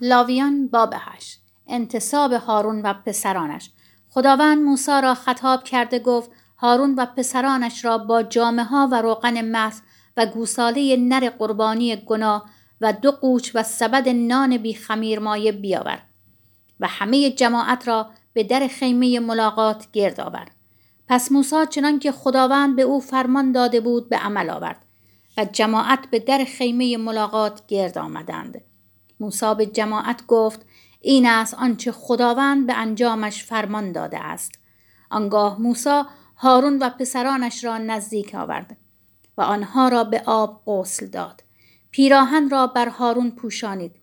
لاویان باب هشت انتصاب هارون و پسرانش. خداوند موسی را خطاب کرده گفت هارون و پسرانش را با جامعه ها و روغن مس و گوساله نر قربانی گناه و دو قوچ و سبد نان بی خمیر مایه بیاور و همه جماعت را به در خیمه ملاقات گرد آورد. پس موسی چنان که خداوند به او فرمان داده بود به عمل آورد و جماعت به در خیمه ملاقات گرد آمدند. موسی به جماعت گفت این است آنچه خداوند به انجامش فرمان داده است. آنگاه موسی هارون و پسرانش را نزدیک آورد و آنها را به آب غسل داد. پیراهن را بر هارون پوشانید.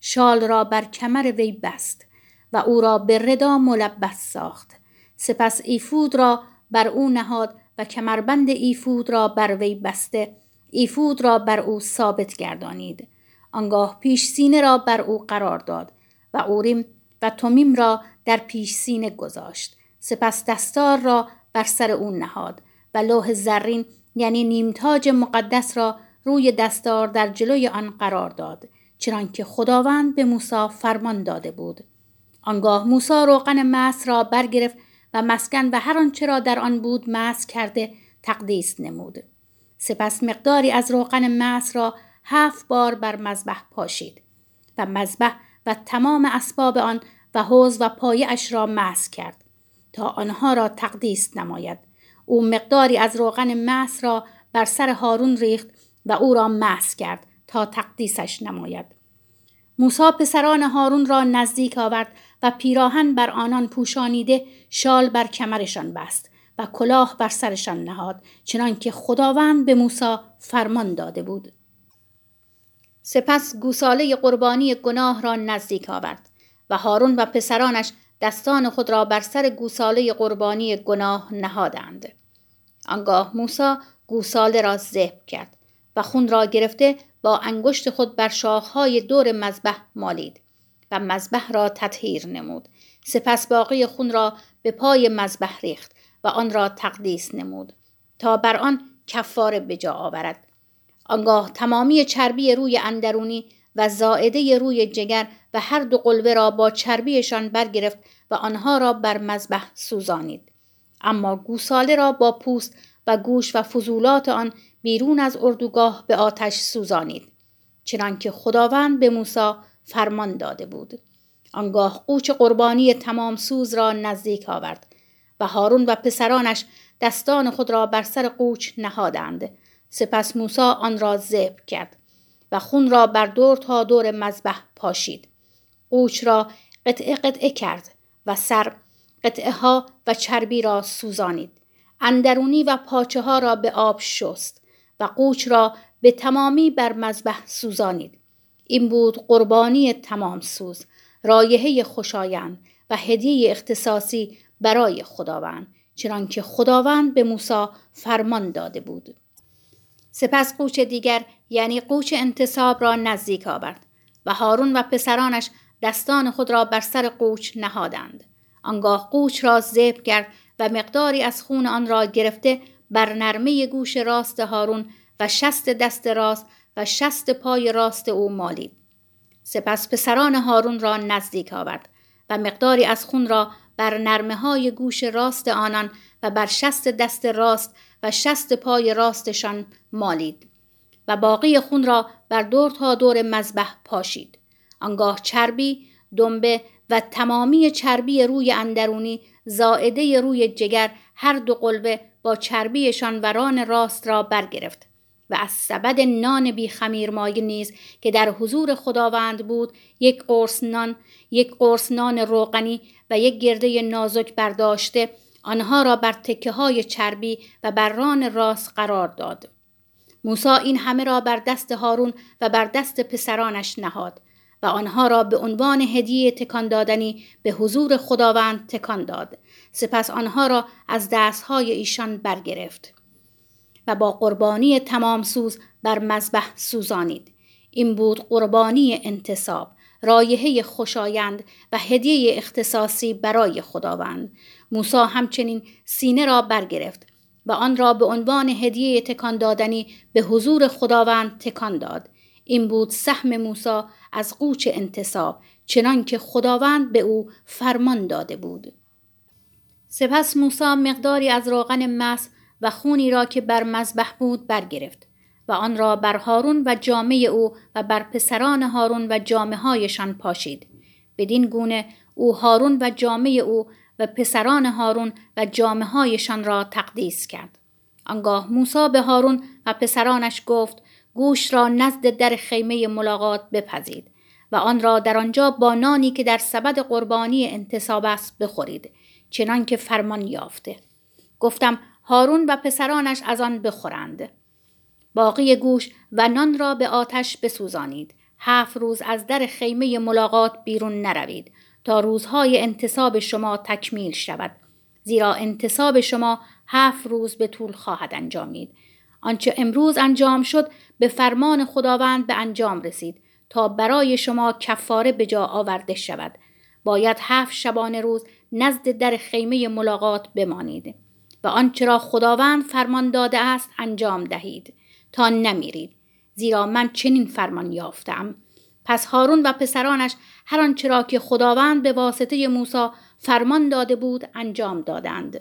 شال را بر کمر وی بست و او را به ردا ملبس ساخت. سپس ایفود را بر او نهاد و کمربند ایفود را بر وی بسته. ایفود را بر او ثابت گردانید. آنگاه پیش سینه را بر او قرار داد و اوریم و تومیم را در پیش سینه گذاشت. سپس دستار را بر سر او نهاد و لوح زرین یعنی نیمتاج مقدس را روی دستار در جلوی آن قرار داد چنانکه خداوند به موسی فرمان داده بود. آنگاه موسی روغن مس را برگرفت و مسکن و هر آنچه را در آن بود مس کرده تقدیس نمود. سپس مقداری از روغن مس را هفت بار بر مذبح پاشید و مذبح و تمام اسباب آن و حوز و پایه اش را مس کرد تا آنها را تقدیس نماید. او مقداری از روغن مس را بر سر هارون ریخت و او را مس کرد تا تقدیسش نماید. موسی پسران هارون را نزدیک آورد و پیراهن بر آنان پوشانیده شال بر کمرشان بست و کلاه بر سرشان نهاد چنانکه خداوند به موسی فرمان داده بود. سپس گوساله قربانی گناه را نزدیک آورد و هارون و پسرانش دستان خود را بر سر گوساله قربانی گناه نهادند. آنگاه موسی گوساله را ذبح کرد و خون را گرفته با انگشت خود بر شاخهای دور مذبح مالید و مذبح را تطهیر نمود. سپس باقی خون را به پای مذبح ریخت و آن را تقدیس نمود تا بر آن کفاره به جا آورد. آنگاه تمامی چربی روی اندرونی و زائده روی جگر و هر دو قلبه را با چربیشان برگرفت و آنها را بر مذبح سوزانید. اما گوساله را با پوست و گوش و فضولات آن بیرون از اردوگاه به آتش سوزانید. چنانکه خداوند به موسی فرمان داده بود. آنگاه قوچ قربانی تمام سوز را نزدیک آورد و هارون و پسرانش دستان خود را بر سر قوچ نهادند. سپس موسی آن را ذبح کرد و خون را بر دور تا دور مذبح پاشید. قوچ را قطعه قطعه کرد و سر قطعه ها و چربی را سوزانید. اندرونی و پاچه ها را به آب شست و قوچ را به تمامی بر مذبح سوزانید. این بود قربانی تمام سوز رایحه خوشایند و هدیه اختصاصی برای خداوند چنانکه خداوند به موسی فرمان داده بود. سپس قوچ دیگر یعنی قوچ انتصاب را نزدیک آورد و هارون و پسرانش دستان خود را بر سر قوچ نهادند. آنگاه قوچ را زیب کرد و مقداری از خون آن را گرفته بر نرمه گوش راست هارون و شست دست راست و شست پای راست او مالید. سپس پسران هارون را نزدیک آورد و مقداری از خون را بر نرمه های گوش راست آنان و بر شست دست راست و شست پای راستشان مالید و باقی خون را بر دور تا دور مذبح پاشید. آنگاه چربی دنبه و تمامی چربی روی اندرونی زائده روی جگر هر دو قلبه با چربیشان وران راست را برگرفت. و از سبد نان بی خمیر مایه نیز که در حضور خداوند بود یک قرص نان یک قرص نان روغنی و یک گرده نازک برداشته آنها را بر تکه های چربی و بر ران راست قرار داد. موسی این همه را بر دست هارون و بر دست پسرانش نهاد و آنها را به عنوان هدیه تکان دادنی به حضور خداوند تکان داد. سپس آنها را از دستهای ایشان برگرفت. و با قربانی تمام سوز بر مذبح سوزانید. این بود قربانی انتصاب رایحه خوشایند و هدیه اختصاصی برای خداوند. موسی همچنین سینه را برگرفت و آن را به عنوان هدیه تکان دادنی به حضور خداوند تکان داد. این بود سهم موسی از قوچ انتصاب چنان که خداوند به او فرمان داده بود. سپس موسی مقداری از روغن مس و خونی را که بر مذبح بود برگرفت و آن را بر هارون و جامعه او و بر پسران هارون و جامعه هایشان پاشید. بدین گونه او هارون و جامعه او و پسران هارون و جامعه هایشان را تقدیس کرد. آنگاه موسی به هارون و پسرانش گفت گوش را نزد در خیمه ملاقات بپزید و آن را در آنجا با نانی که در سبد قربانی انتصاب است بخورید چنان که فرمان یافته. گفتم هارون و پسرانش از آن بخورند. باقی گوش و نان را به آتش بسوزانید. هفت روز از در خیمه ملاقات بیرون نروید تا روزهای انتصاب شما تکمیل شود. زیرا انتصاب شما هفت روز به طول خواهد انجامید. آنچه امروز انجام شد به فرمان خداوند به انجام رسید تا برای شما کفاره به جا آورده شود. باید هفت شبانه روز نزد در خیمه ملاقات بمانید. و آنچه را خداوند فرمان داده است انجام دهید. تا نمیرید. زیرا من چنین فرمان یافتم. پس هارون و پسرانش هر آنچه را که خداوند به واسطه موسی فرمان داده بود انجام دادند.